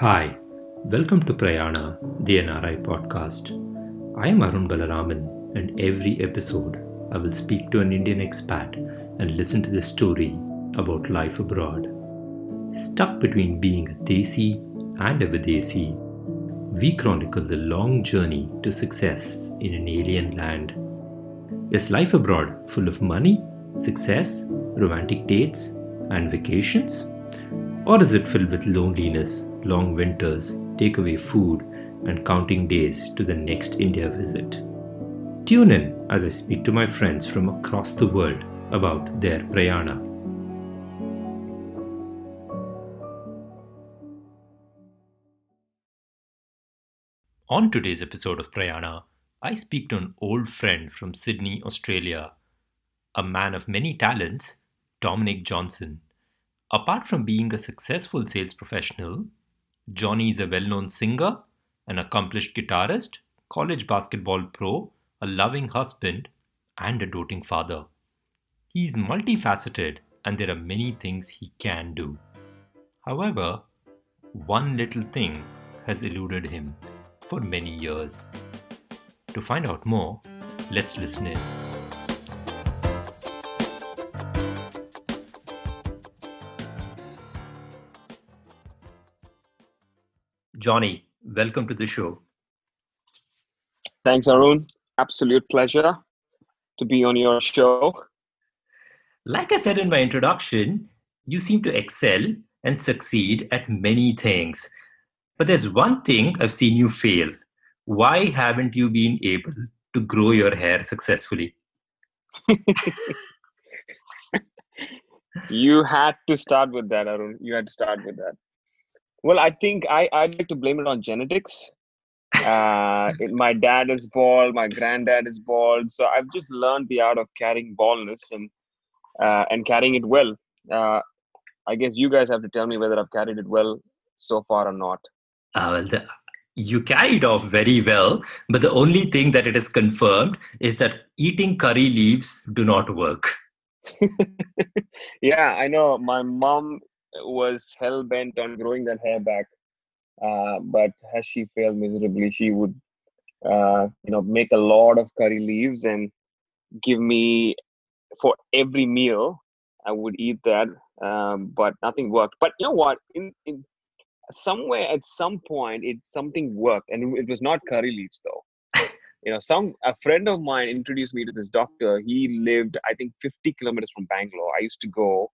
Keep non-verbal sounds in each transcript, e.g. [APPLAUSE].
Hi, welcome to Prayana, the NRI podcast. I am Arun Balaraman, and every episode I will speak to an Indian expat and listen to the story about life abroad. Stuck between being a Desi and a Videsi, we chronicle the long journey to success in an alien land. Is life abroad full of money, success, romantic dates, and vacations? Or is it filled with loneliness, long winters, takeaway food, and counting days to the next India visit? Tune in as I speak to my friends from across the world about their prayana. On today's episode of Prayana, I speak to an old friend from Sydney, Australia, a man of many talents, Dominic Johnson. Apart from being a successful sales professional, Johnny is a well known singer, an accomplished guitarist, college basketball pro, a loving husband, and a doting father. He's multifaceted and there are many things he can do. However, one little thing has eluded him for many years. To find out more, let's listen in. Johnny, welcome to the show. Thanks, Arun. Absolute pleasure to be on your show. Like I said in my introduction, you seem to excel and succeed at many things. But there's one thing I've seen you fail. Why haven't you been able to grow your hair successfully? [LAUGHS] you had to start with that, Arun. You had to start with that. Well, I think I, I'd like to blame it on genetics. Uh, it, my dad is bald, my granddad is bald. So I've just learned the art of carrying baldness and uh, and carrying it well. Uh, I guess you guys have to tell me whether I've carried it well so far or not. Uh, well, the, you carried off very well, but the only thing that it is confirmed is that eating curry leaves do not work. [LAUGHS] yeah, I know. My mom was hell bent on growing that hair back, uh, but as she failed miserably, she would, uh, you know, make a lot of curry leaves and give me for every meal. I would eat that, um, but nothing worked. But you know what? In, in somewhere at some point, it something worked, and it was not curry leaves though. [LAUGHS] you know, some a friend of mine introduced me to this doctor. He lived, I think, 50 kilometers from Bangalore. I used to go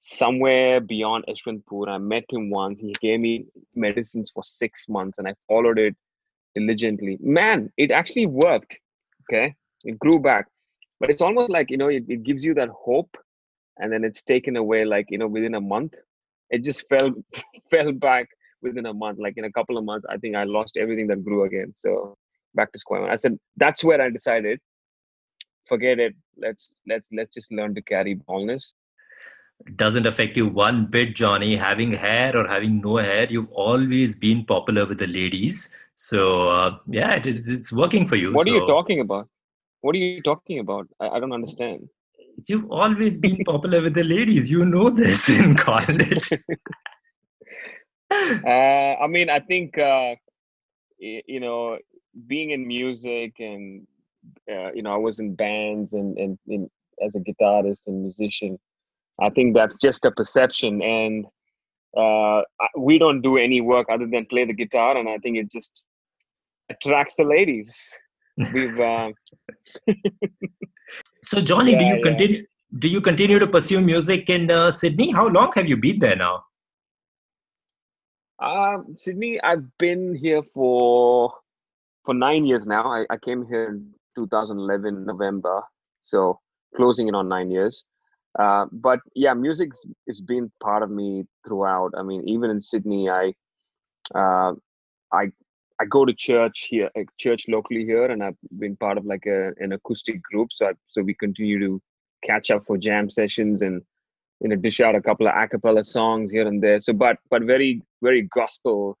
somewhere beyond Yeshwanthpur. I met him once. He gave me medicines for six months, and I followed it diligently. Man, it actually worked. Okay, it grew back, but it's almost like you know, it, it gives you that hope, and then it's taken away like you know within a month. It just fell [LAUGHS] fell back within a month. Like in a couple of months, I think I lost everything that grew again. So back to square one. I said that's where I decided. Forget it. Let's let's let's just learn to carry baldness doesn't affect you one bit, Johnny. Having hair or having no hair, you've always been popular with the ladies. So uh, yeah, it, it's working for you. What so. are you talking about? What are you talking about? I, I don't understand. You've always been popular with the ladies. You know this [LAUGHS] in college. [LAUGHS] [LAUGHS] uh, I mean, I think uh, you know, being in music and uh, you know, I was in bands and and, and as a guitarist and musician I think that's just a perception, and uh, we don't do any work other than play the guitar, and I think it just attracts the ladies. We've. [LAUGHS] Uh... so, Johnny, yeah, do you yeah. continue? Do you continue to pursue music in uh, Sydney? How long have you been there now? Uh, Sydney, I've been here for for nine years now. I, I came here in 2011 November, so closing in on nine years. Uh, but yeah, music has been part of me throughout. I mean, even in Sydney, I uh, I I go to church here, a church locally here, and I've been part of like a, an acoustic group. So I, so we continue to catch up for jam sessions and you know dish out a couple of a cappella songs here and there. So but but very very gospel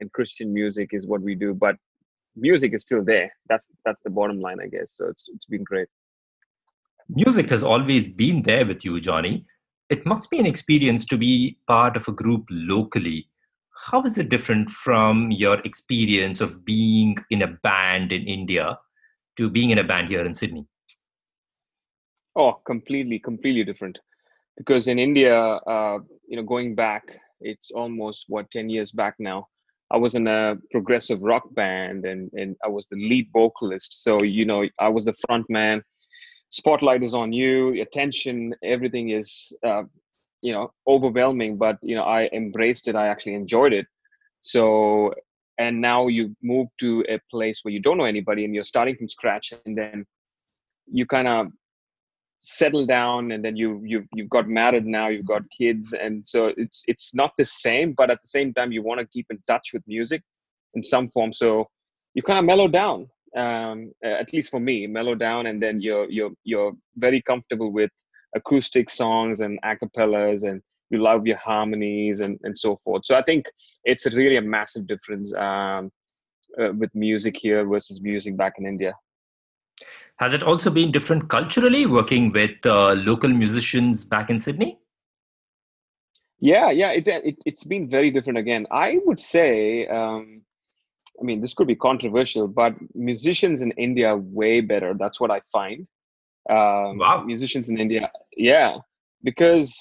and Christian music is what we do. But music is still there. That's that's the bottom line, I guess. So it's it's been great music has always been there with you, Johnny. It must be an experience to be part of a group locally. how is it different from your experience of being in a band in India to being in a band here in Sydney? Oh, completely, completely different. Because in India, uh, you know, going back, it's almost what ten years back now. I was in a progressive rock band, and and I was the lead vocalist. So you know, I was the front man. Spotlight is on you. Attention, everything is uh, you know overwhelming but you know i embraced it i actually enjoyed it so and now you move to a place where you don't know anybody and you're starting from scratch and then you kind of settle down and then you you've you've got married now you've got kids and so it's it's not the same but at the same time you want to keep in touch with music in some form so you kind of mellow down um at least for me mellow down and then you're you're you're very comfortable with acoustic songs and acapellas and you love your harmonies and, and so forth. So I think it's really a massive difference um, uh, with music here versus music back in India. Has it also been different culturally working with uh, local musicians back in Sydney? Yeah, yeah, it, it, has been very different again. I would say, um, I mean, this could be controversial, but musicians in India are way better. That's what I find um, wow. musicians in India. Yeah, because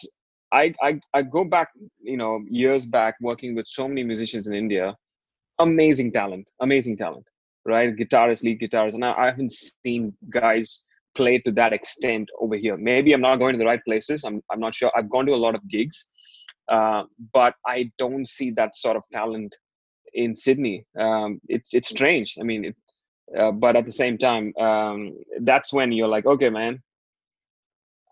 I, I I go back, you know, years back working with so many musicians in India. Amazing talent, amazing talent, right? Guitarists, lead guitarists, and I, I haven't seen guys play to that extent over here. Maybe I'm not going to the right places. I'm I'm not sure. I've gone to a lot of gigs, uh, but I don't see that sort of talent in Sydney. Um, it's it's strange. I mean, it, uh, but at the same time um, that's when you're like okay man.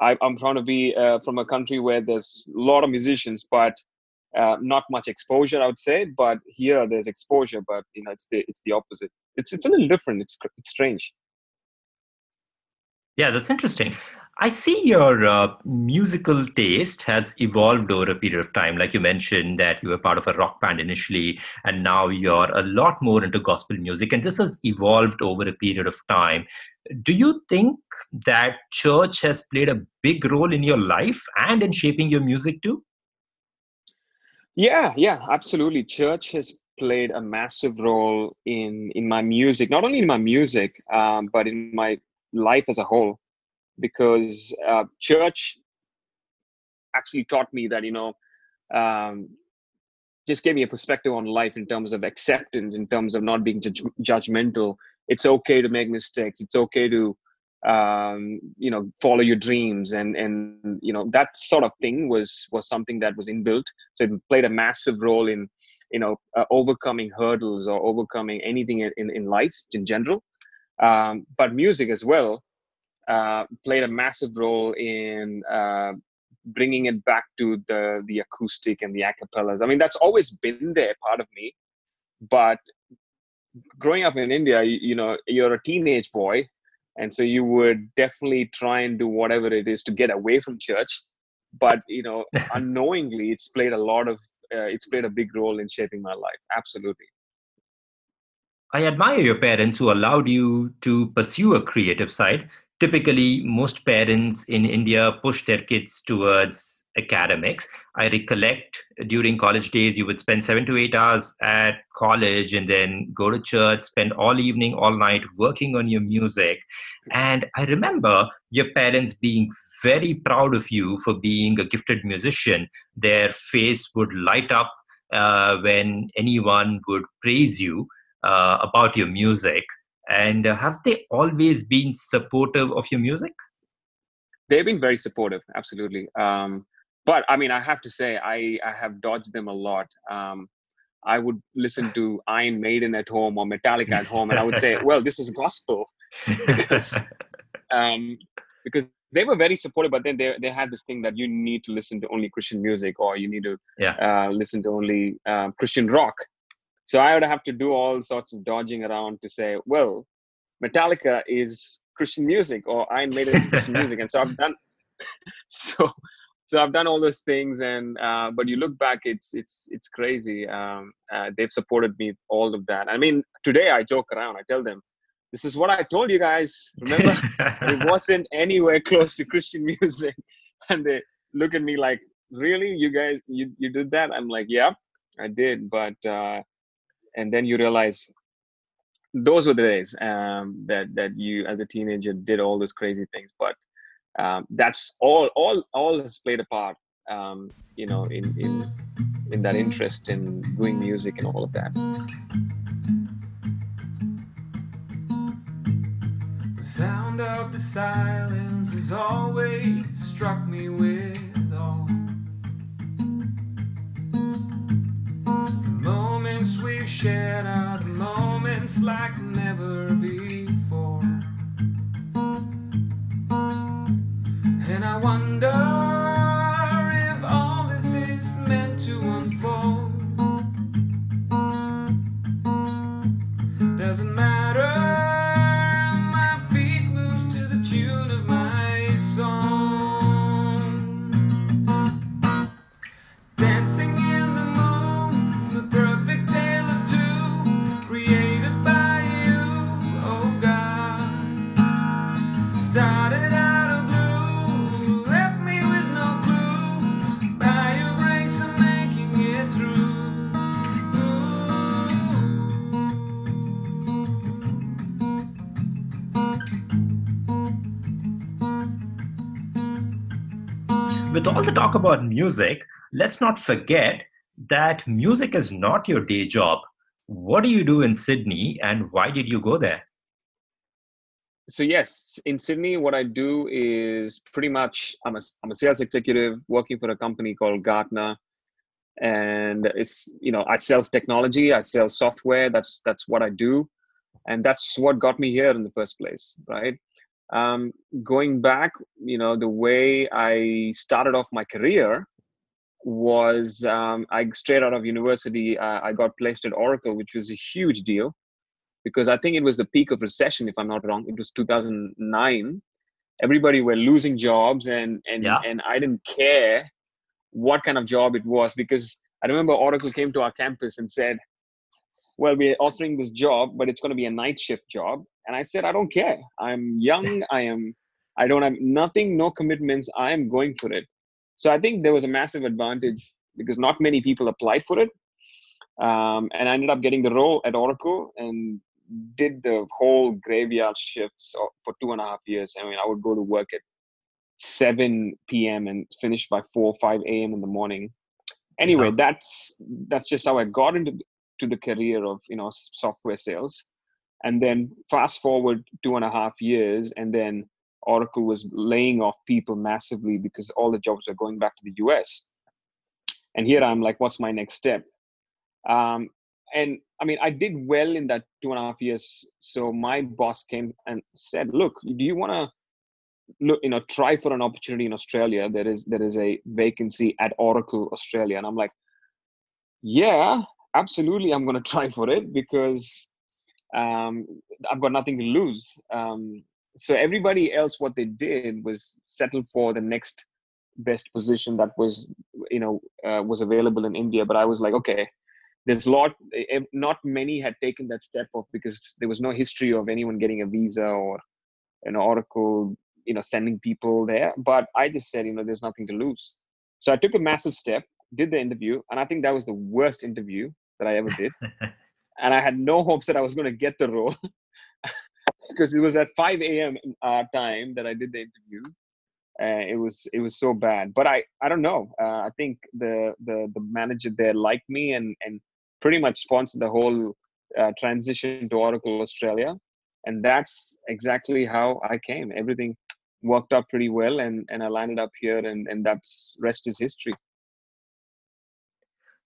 I, am trying to be uh, from a country where there's a lot of musicians but uh, not much exposure i would say but here there's exposure but you know it's the it's the opposite. It's it's a little different. It's it's strange. Yeah that's interesting I see your uh, musical taste has evolved over a period of time. Like you mentioned, that you were part of a rock band initially, and now you're a lot more into gospel music, and this has evolved over a period of time. Do you think that church has played a big role in your life and in shaping your music too? Yeah, yeah, absolutely. Church has played a massive role in in my music, not only in my music, um, but in my life as a whole because uh, church actually taught me that you know um, just gave me a perspective on life in terms of acceptance in terms of not being ju- judgmental. It's okay to make mistakes. It's okay to um, you know follow your dreams. And and you know that sort of thing was was something that was inbuilt. So it played a massive role in you know uh, overcoming hurdles or overcoming anything in, in life in general. Um, but music as well uh, played a massive role in uh, bringing it back to the the acoustic and the acapellas. I mean, that's always been there, part of me. But growing up in India, you, you know, you're a teenage boy, and so you would definitely try and do whatever it is to get away from church. But you know, [LAUGHS] unknowingly, it's played a lot of uh, it's played a big role in shaping my life. Absolutely. I admire your parents who allowed you to pursue a creative side typically most parents in India push their kids towards academics. I recollect during college days, you would spend seven to eight hours at college and then go to church, spend all evening, all night working on your music. And I remember your parents being very proud of you for being a gifted musician. Their face would light up uh, when anyone would praise you uh, about your music. And uh, have they always been supportive of your music? They've been very supportive, absolutely. Um, but I mean, I have to say, I, I have dodged them a lot. Um, I would listen to Iron Maiden at home or Metallica at home, and I would say, [LAUGHS] "Well, this is gospel," [LAUGHS] because um, because they were very supportive. But then they they had this thing that you need to listen to only Christian music, or you need to yeah. uh, listen to only uh, Christian rock. So I would have to do all sorts of dodging around to say, well, Metallica is Christian music or Iron Maiden is Christian [LAUGHS] music. And so I've done [LAUGHS] so so I've done all those things and uh, but you look back it's it's it's crazy. Um, uh, they've supported me all of that. I mean today I joke around, I tell them this is what I told you guys. Remember, [LAUGHS] it wasn't anywhere close to Christian music. And they look at me like, really? You guys, you, you did that? I'm like, yeah. I did, but uh, and then you realize those were the days um, that that you as a teenager did all those crazy things. But um, that's all all all has played a part, um, you know, in in in that interest in doing music and all of that. The sound of the silence has always struck me with awe. The moments we've shared are the moments like never before. And I wonder if all this is meant to unfold. Doesn't matter, about music, let's not forget that music is not your day job. What do you do in Sydney and why did you go there? so yes in sydney what i do is pretty much i'm a, I'm a sales executive working for a company called gartner and it's you know i sell technology i sell software that's that's what i do and that's what got me here in the first place right um, going back you know the way i started off my career was um, i straight out of university uh, i got placed at oracle which was a huge deal because I think it was the peak of recession, if I'm not wrong. It was 2009. Everybody were losing jobs, and and Yeah. and I didn't care what kind of job it was because I remember Oracle came to our campus and said, "Well, we're offering this job, but it's going to be a night shift job." And I said, "I don't care. I'm young. [LAUGHS] I am. I don't have nothing, no commitments. I am going for it." So I think there was a massive advantage because not many people applied for it um, and I ended up getting the role at Oracle and did the whole graveyard shifts for two and a half years. I mean, I would go to work at 7 p.m. and finish by 4 or 5 a.m. in the morning. Anyway, that's that's just how I got into to the career of you know software sales, and then fast forward two and a half years, and then Oracle was laying off people massively because all the jobs were going back to the US. And here I'm like, what's my next step? um, and I mean, I did well in that two and a half years. So my boss came and said, "Look, do you want to look, you know, try for an opportunity in Australia? There is there is a vacancy at Oracle Australia." And I'm like, "Yeah, absolutely, I'm going [LAUGHS] to try for it because um, I've got nothing to lose." Um, so everybody else, what they did was settle for the next best position that was, you know, uh, was available in India. But I was like, okay there's a lot not many had taken that step off because there was no history of anyone getting a visa or an oracle you know sending people there but i just said you know there's nothing to lose so i took a massive step did the interview and i think that was the worst interview that i ever did [LAUGHS] and i had no hopes that i was going to get the role [LAUGHS] because it was at 5 a.m uh, time that i did the interview uh, it was it was so bad. But i i don't know uh, i think the the the manager there liked me and and pretty much sponsored the whole uh, transition to oracle australia and that's exactly how i came. Everything worked out pretty well and and i landed up here and and that's rest is history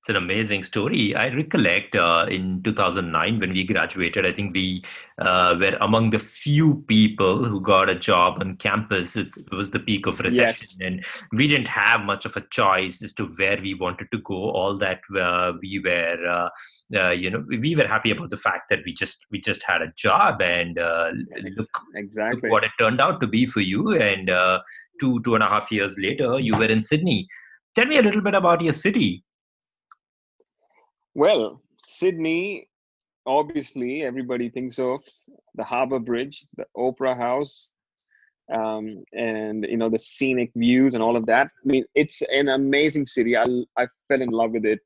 It's an amazing story. I recollect uh, in 2009 when we graduated, I think we uh, were among the few people who got a job on campus. It's, it was the peak of recession, Yes. and we didn't have much of a choice as to where we wanted to go. All that uh, we were, uh, uh, you know, we were happy about the fact that we just we just had a job, and uh, look look exactly what it turned out to be for you. And uh, two two and a half years later, you were in Sydney. Tell me a little bit about your city. Well sydney obviously everybody thinks of the harbor bridge the opera house um, and you know the scenic views and all of that i mean it's an amazing city i, I fell in love with it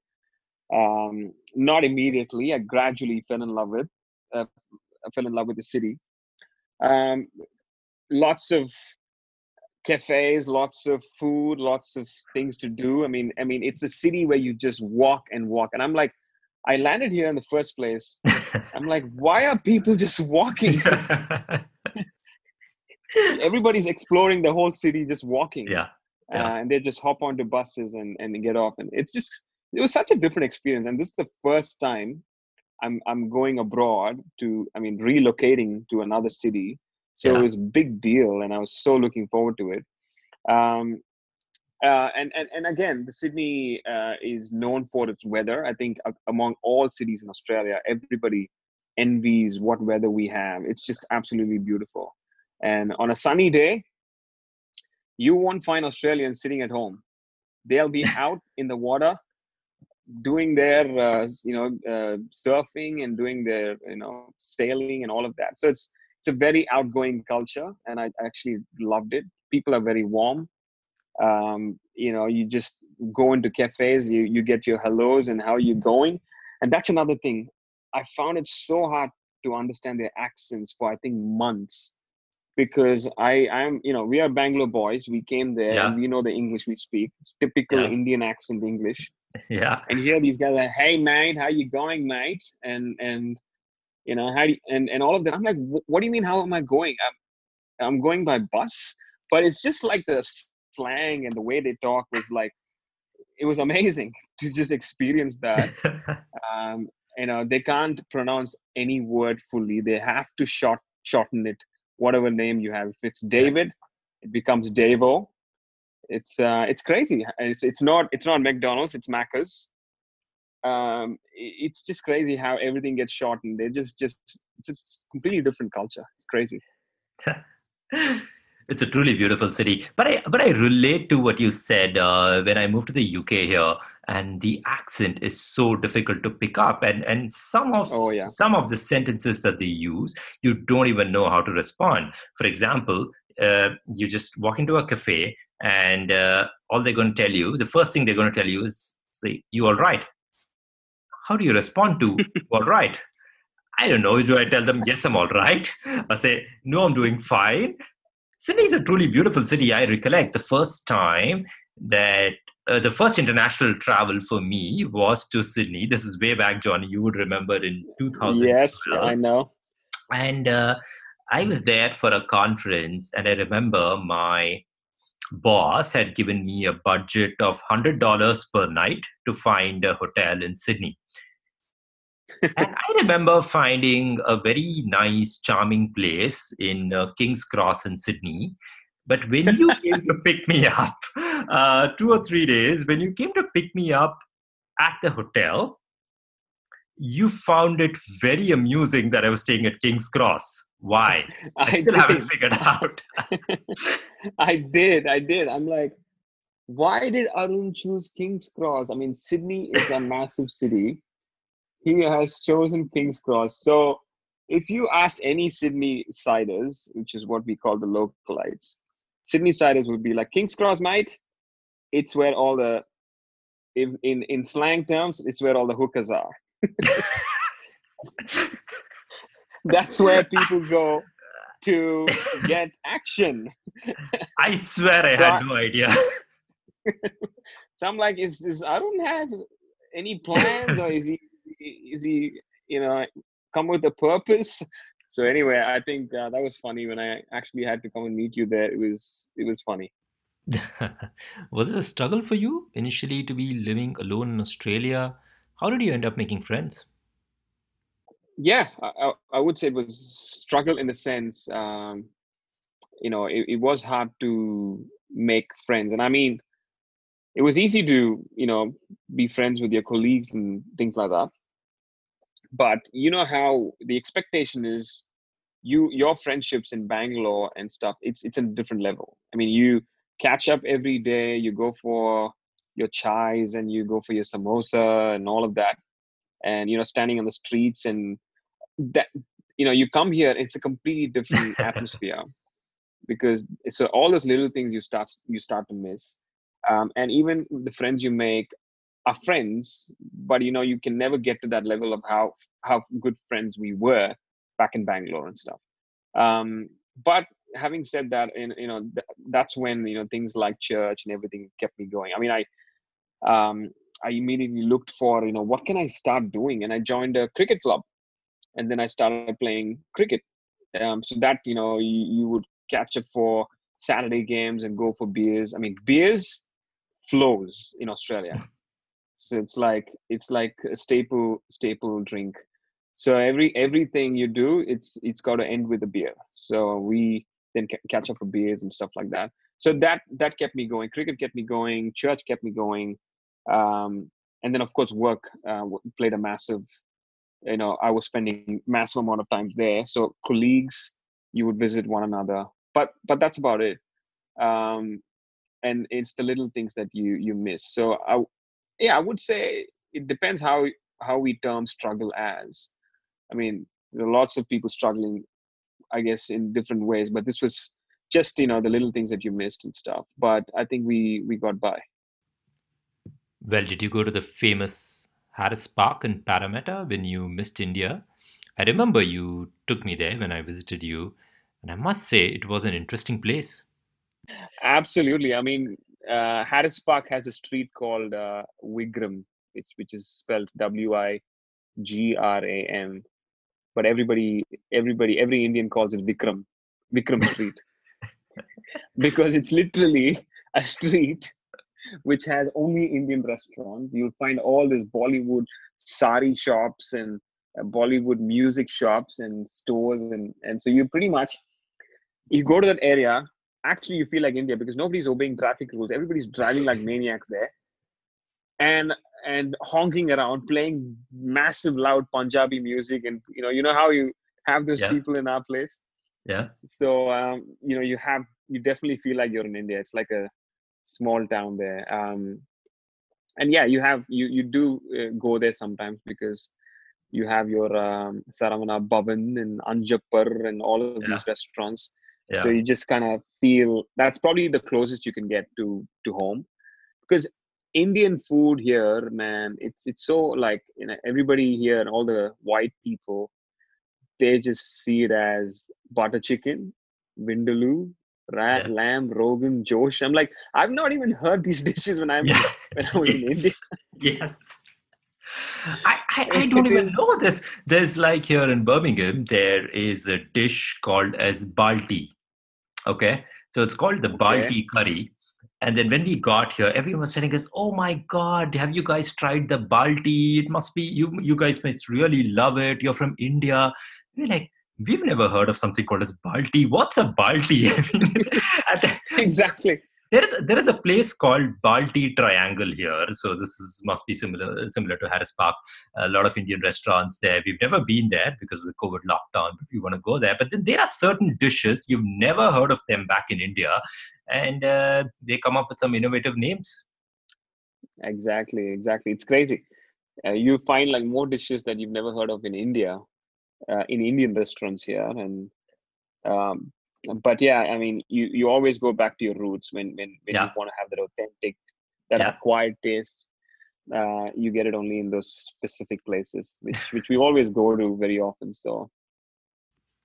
Um, not immediately. I gradually fell in love with. Uh, I fell in love with the city. Um, lots of cafes, lots of food, lots of things to do. I mean, I mean, it's a city where you just walk and walk. And I'm like, I landed here in the first place. [LAUGHS] I'm like, why are people just walking? [LAUGHS] Everybody's exploring the whole city, just walking. yeah. Yeah. Uh, and they just hop onto buses and, and get off. And it's just, it was such a different experience. And this is the first time I'm, I'm going abroad to, I mean, relocating to another city. So Yeah. it was a big deal. And I was so looking forward to it. Um, uh, and, and and again, the Sydney uh, is known for its weather. I think a- among all cities in Australia, everybody envies what weather we have. It's just absolutely beautiful. And on a sunny day, you won't find Australians sitting at home. They'll be [LAUGHS] out in the water, doing their uh, you know uh, surfing and doing their you know sailing and all of that. So it's it's a very outgoing culture, and I actually loved it. People are very warm um, you know you just go into cafes you you get your hellos and how you going and that's another thing i found it so hard to understand their accents for i think months because i i'm you know we are bangalore boys we came there Yeah. and we know the english we speak it's typical Yeah. indian accent english [LAUGHS] Yeah. and here these guys are hey mate how you going mate and and you know how do you, and and all of that i'm like what do you mean how am i going? I'm, I'm going by bus? But it's just like the slang and the way they talk was like it was amazing [LAUGHS] to just experience that. [LAUGHS] Um you know they can't pronounce any word fully they have to short shorten it whatever name you have. If it's david it becomes davo. It's uh it's crazy. It's, it's not it's not mcdonald's it's macca's um it's just crazy how everything gets shortened. They just just it's just completely different culture. It's crazy. [LAUGHS] It's a truly beautiful city. But i but i relate to what you said uh, when i moved to the uk here and the accent is so difficult to pick up. And and some of Oh, yeah. some of the sentences that they use you don't even know how to respond. For example uh, you just walk into a cafe and uh, all they're going to tell you the first thing they're going to tell you is say you all right how do you respond to [LAUGHS] all right i don't know do i tell them yes i'm all right [LAUGHS] I say no i'm doing fine Sydney is a truly beautiful city. I recollect the first time that uh, the first international travel for me was to Sydney. This is way back, Johnny. You would remember in 2000. yes i know And uh, I was there for a conference, and I remember my boss had given me a budget of $100 per night to find a hotel in Sydney. and I remember finding a very nice, charming place in uh, King's Cross in Sydney. But when you [LAUGHS] came to pick me up, uh, two or three days, when you came to pick me up at the hotel, you found it very amusing that I was staying at King's Cross. Why? [LAUGHS] I still haven't figured [LAUGHS] out. [LAUGHS] I did. I did. I'm like, why did Arun choose King's Cross? I mean, Sydney is a massive city. He has chosen King's Cross. So, if you asked any Sydney siders, which is what we call the localites, Sydney siders would be like, King's Cross, mate. It's where all the, in in, in slang terms, it's where all the hookers are. That's where [LAUGHS] people go to [LAUGHS] get action. I swear I So had I- no idea. [LAUGHS] So I'm like, is is I don't have any plans or is he is he you know come with a purpose? So anyway, I think uh, that was funny when I actually had to come and meet you there. It was it was funny. was it a struggle for you initially to be living alone in Australia? How did you end up making friends? Yeah, I, I, would say it was struggle in the sense, um, you know, it, it was hard to make friends, and I mean, it was easy to you know be friends with your colleagues and things like that. But you know how the expectation is, you your friendships in Bangalore and stuff. It's it's a different level. I mean, you catch up every day. You go for your chais and you go for your samosa and all of that and you know standing on the streets and that you know you come here it's a completely different [LAUGHS] atmosphere because so all those little things you start you start to miss um, and even the friends you make are friends, but you know, you can never get to that level of how how good friends we were back in Bangalore and stuff. Um, but having said that, and you know, th- that's when you know things like church and everything kept me going. I mean, I um, I immediately looked for you know what can I start doing, and I joined a cricket club, and then I started playing cricket. Um, so that you know you, you would catch up for Saturday games and go for beers. I mean, beers flows in Australia. [LAUGHS] So it's like it's like a staple staple drink. So every everything you do, it's it's got to end with a beer. So we then ca- catch up for beers and stuff like that. So that that kept me going. Cricket kept me going. Church kept me going. Um, and then of course work uh, played a massive. You know, I was spending massive amount of time there. So colleagues, you would visit one another. But but that's about it. Um, and it's the little things that you you miss. So I yeah, I would say it depends how how we term struggle as. I mean, there are lots of people struggling, I guess, in different ways. But this was just you know the little things that you missed and stuff. But I think we we got by. Well, did you go to the famous Harris Park in Parramatta when you missed India? I remember you took me there when I visited you, and I must say it was an interesting place. Absolutely. I mean, uh, Harris Park has a street called uh, Wigram, it's which is spelled W I G R A M. But everybody, everybody, every Indian calls it Vikram, Vikram Street, [LAUGHS] because it's literally a street which has only Indian restaurants. You'll find all these Bollywood sari shops and uh, Bollywood music shops and stores, and and so you pretty much you go to that area. Actually, you feel like India because nobody's obeying traffic rules. Everybody's driving like maniacs there, and and honking around, playing massive loud Punjabi music, and you know you know how you have those Yeah. people in our place. Yeah. So um, you know you have you definitely feel like you're in India. It's like a small town there. Um, and yeah, you have you you do uh, go there sometimes because you have your um, Saravana Bhavan and Anjappar and all of Yeah. these restaurants. Yeah. So you just kind of feel that's probably the closest you can get to to home because Indian food here, man, it's it's so like you know everybody here, and all the white people, they just see it as butter chicken, vindaloo, ra- Yeah. lamb, rogan, josh. I'm like, I've not even heard these [LAUGHS] dishes when I'm Yeah. [LAUGHS] when I was in [LAUGHS] India. Yes. I, I, I don't even know this. There's like here in Birmingham, there is a dish called as balti. Okay. So it's called the Okay. balti curry. And then when we got here, everyone was telling us, "Oh my God, have you guys tried the balti? It must be you. You guys must really love it. You're from India." We're like, "We've never heard of something called as balti. What's a balti?" [LAUGHS] I mean, exactly. there is there is a place called Balti Triangle here, so this is must be similar similar to Harris Park. A lot of Indian restaurants there. We've never been there because of the COVID lockdown, but we want to go there. But then there are certain dishes you've never heard of them back in India, and uh, they come up with some innovative names. Exactly, exactly. It's crazy. Uh, you find like more dishes that you've never heard of in India, uh, in Indian restaurants here, and um, but yeah, I mean, you you always go back to your roots when when, when Yeah. you want to have that authentic, that Yeah. acquired taste. Uh, you get it only in those specific places, which which we always go to very often. So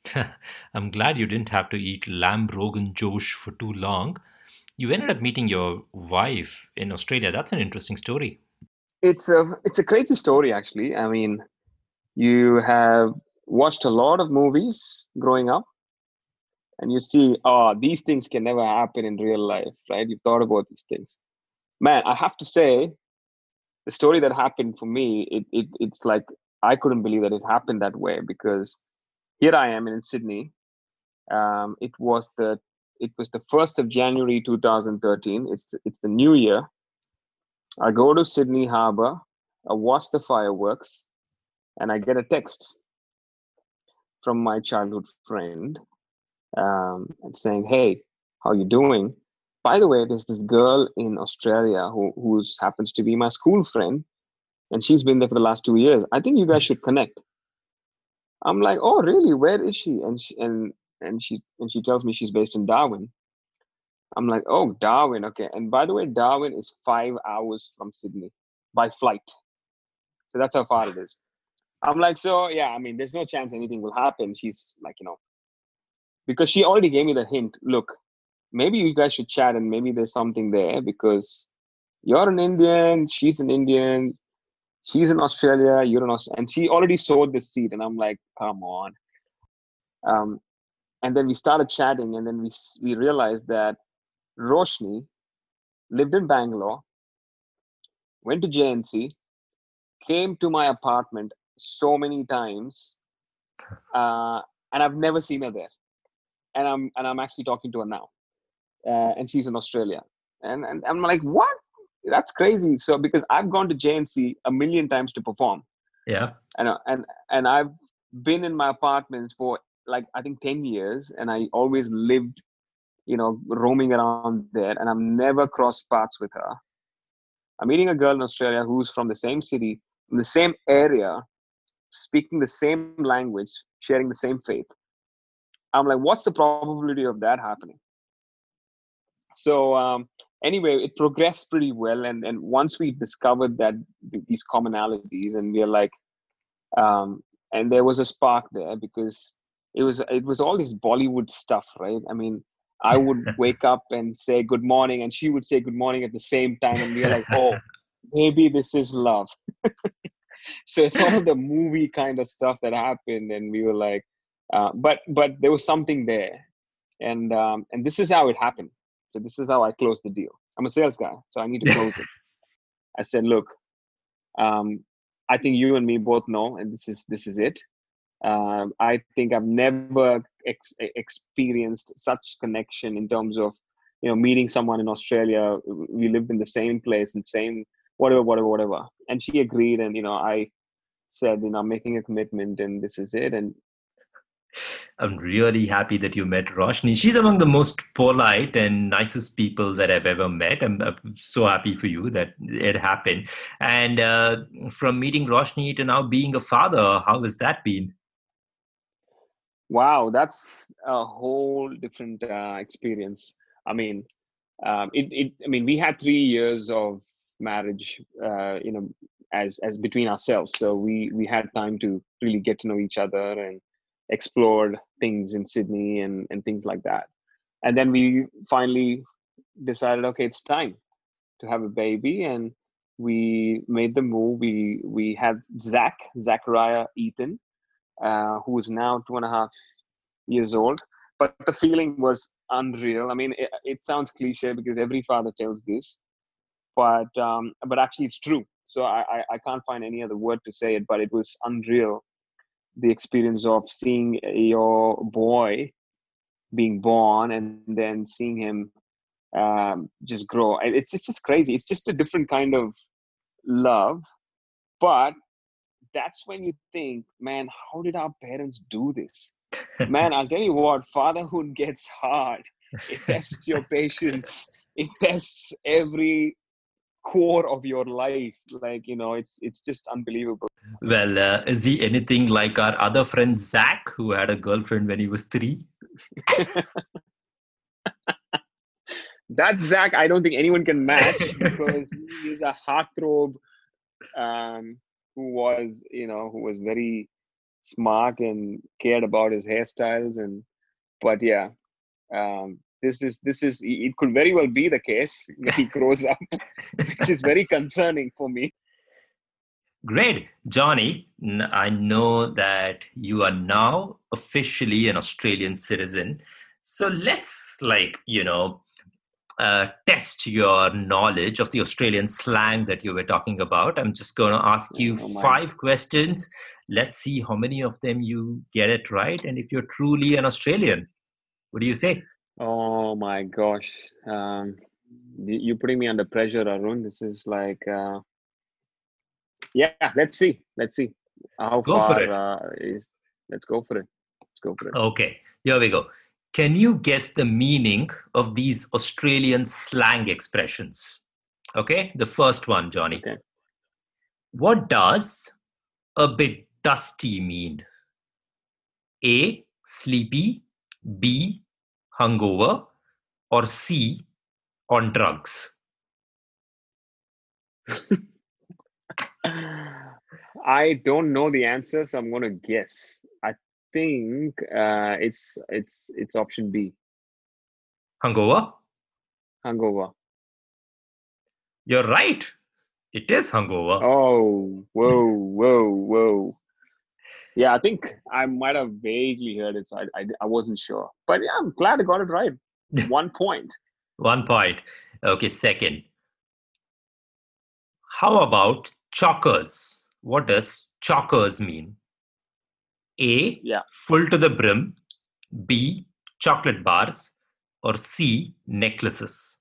[LAUGHS] I'm glad you didn't have to eat lamb rogan josh for too long. You ended up meeting your wife in Australia. That's an interesting story. it's a it's a crazy story actually i mean you have watched a lot of movies growing up and you see oh these things can never happen in real life right? You've thought about these things. Man i have to say the story that happened for me it, it it's like i couldn't believe that it happened that way because here i am in sydney. Um, it was the it was the first of january 2013 it's it's the new year. I go to Sydney Harbour, I watch the fireworks, and I get a text from my childhood friend um, and saying, "Hey, how you doing? By the way, there's this girl in Australia who who's happens to be my school friend, and she's been there for the last two years. I think you guys should connect." I'm like, "Oh, really? Where is she?" And she, and and she and she tells me she's based in Darwin. I'm like, oh, Darwin, okay. And by the way, Darwin is five hours from Sydney by flight. So that's how far it is. I'm like, so yeah, I mean, there's no chance anything will happen. She's like, you know, because she already gave me the hint. Look, maybe you guys should chat, and maybe there's something there because you're an Indian, she's an Indian, she's in Australia, you're in Australia, and she already sowed the seed. And I'm like, come on. Um, and then we started chatting, and then we we realized that Roshni lived in Bangalore, went to JNC, came to my apartment so many times, uh, and I've never seen her there. And I'm and I'm actually talking to her now, uh, and she's in Australia. And and I'm like, what? That's crazy. So because I've gone to JNC a million times to perform, Yeah. and and and I've been in my apartment for like I think ten years, and I always lived, you know, roaming around there, and I've never crossed paths with her. I'm meeting a girl in Australia who's from the same city, from the same area, speaking the same language, sharing the same faith. I'm like, what's the probability of that happening? So um, anyway, it progressed pretty well, and and once we discovered that these commonalities, and we are like, um, and there was a spark there because it was it was all this Bollywood stuff, right? I mean, I would [LAUGHS] wake up and say good morning, and she would say good morning at the same time, and we are like, oh, [LAUGHS] maybe this is love. [LAUGHS] so it's all the movie kind of stuff that happened, and we were like, uh, but but there was something there, and um, and this is how it happened. So this is how I closed the deal. I'm a sales guy, so I need to close it. I said, look, um, I think you and me both know, and this is this is it. Um, I think I've never ex- experienced such connection in terms of you know meeting someone in Australia. We lived in the same place and same whatever, whatever, whatever. And she agreed, and you know I said, you know, I'm making a commitment, and this is it. And I'm really happy that you met Roshni. She's among the most polite and nicest people that I've ever met. I'm, I'm so happy for you that it happened. And uh, from meeting Roshni to now being a father, how has that been? wow that's a whole different uh, experience i mean um, it, it i mean we had three years of marriage uh, you know as as between ourselves so we we had time to really get to know each other and explored things in sydney and and things like that and then we finally decided okay it's time to have a baby and we made the move we we had zach zachariah ethan uh, who is now two and a half years old. But the feeling was unreal. I mean, it, it sounds cliche because every father tells this, but um, but actually it's true. So I, I I can't find any other word to say it, but it was unreal. The experience of seeing your boy being born and then seeing him um, just grow. It's it's just crazy. It's just a different kind of love, but that's when you think, man, how did our parents do this? Man, I'll tell you what, fatherhood [LAUGHS] gets hard. It tests your patience. It tests every core of your life. Like you know, it's it's just unbelievable. Well, uh, is he anything like our other friend Zach, who had a girlfriend when he was three? [LAUGHS] That Zach, I don't think anyone can match because he [LAUGHS] is a heartthrob um, who was, you know, who was very smart and cared about his hairstyles and. But yeah, um, this is this is it could very well be the case [LAUGHS] when he grows up, which is very concerning for me. Great. Johnny, i know that you are now officially an Australian citizen. So let's, like, you know, uh, test your knowledge of the Australian slang that you were talking about. I'm just going to ask you Oh my. five questions. Let's see how many of them you get it right and if you're truly an Australian. What do you say? Oh my gosh. Um, you're putting me under pressure, Arun. This is like, uh, yeah, let's see. Let's see how go for far it. uh, is. Let's go for it. Let's go for it. Okay, here we go. Can you guess the meaning of these Australian slang expressions? Okay, the first one, Johnny. Okay. What does a bit dusty mean? A, sleepy, B, hungover, or C, on drugs? I don't know the answer, so I'm gonna guess. I think uh, it's it's it's option B, Hungover? hungover. You're right. It is hungover. Oh, whoa, whoa, whoa. Yeah, I think I might have vaguely heard it, so I, I, I wasn't sure. But yeah, I'm glad I got it right. [LAUGHS] One point. One point. Okay, second. How about chalkers? What does chalkers mean? A. Yeah. Full to the brim. B. Chocolate bars. Or C. Necklaces.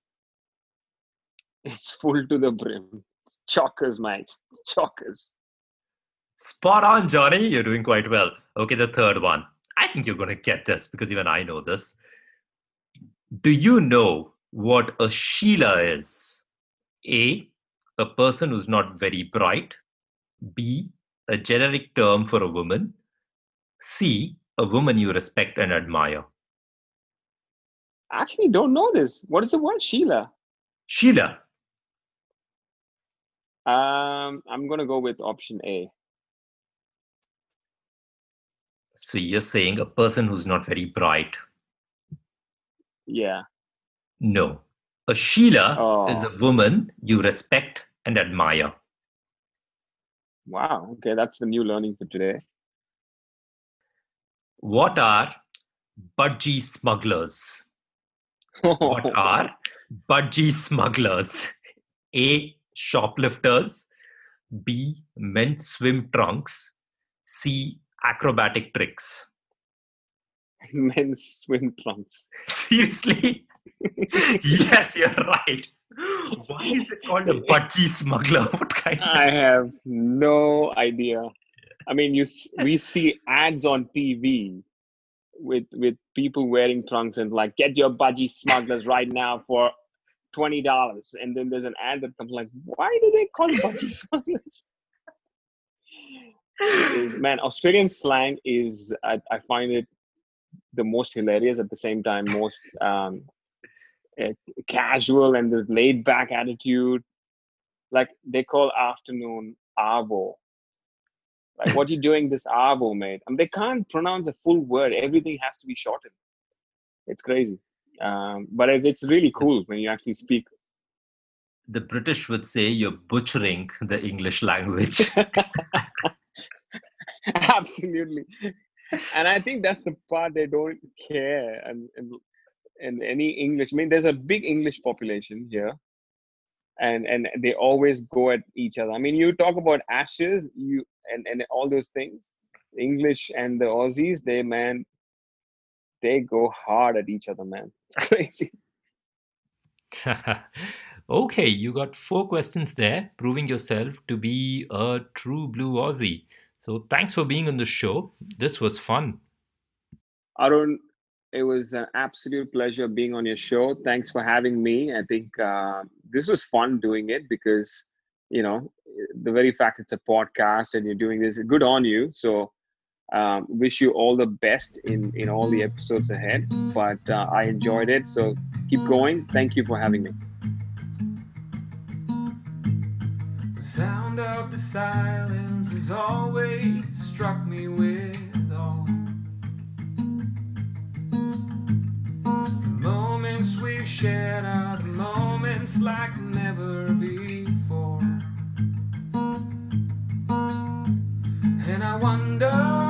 It's full to the brim. It's chockers, mate. It's chockers. Spot on, Johnny. You're doing quite well. Okay, the third one. I think you're going to get this because even I know this. Do you know what a Sheila is? A. A person who's not very bright. B. A generic term for a woman. C. A woman you respect and admire. I actually don't know this. What is the word? Sheila. Sheila. Um, I'm gonna go with option A. So you're saying a person who's not very bright. Yeah. No. A Sheila is Oh. a woman you respect and admire. Wow. Okay, that's the new learning for today. What are budgie smugglers? What [LAUGHS] are budgie smugglers? A. Shoplifters. B. Men's swim trunks. C. Acrobatic tricks. [LAUGHS] men's swim trunks? Seriously? [LAUGHS] yes, you're right. Why is it called a [LAUGHS] budgie smuggler? What kind I have no idea. I mean, you we see ads on TV with with people wearing trunks and like get your budgie smugglers right now for twenty dollars, and then there's an ad that comes like, why do they call budgie smugglers? Is man, Australian slang is I, I find it the most hilarious at the same time most um, eh, casual and this laid back attitude. Like they call afternoon arvo. Like what you doing this arvo, mate? I mean, they can't pronounce a full word. Everything has to be shortened. It's crazy. Um, but it's, it's really cool when you actually speak. the British would say you're butchering the English language. [LAUGHS] [LAUGHS] Absolutely. And I think that's the part they don't care. And, and and any English, I mean, there's a big English population here, and and they always go at each other. I mean, you talk about ashes, you and and all those things. English and the Aussies, they man, they go hard at each other, man. [LAUGHS] It's crazy. [LAUGHS] okay, you got four questions there, proving yourself to be a true blue Aussie. So thanks for being on the show. This was fun. Arun, it was an absolute pleasure being on your show. Thanks for having me. I think uh, this was fun doing it because, you know, the very fact it's a podcast and you're doing this, good on you. So, um, wish you all the best in in all the episodes ahead. But uh, I enjoyed it, so keep going. Thank you for having me. Sound of the silence has always struck me with awe. The moments we've shared are the moments like never before. And I wonder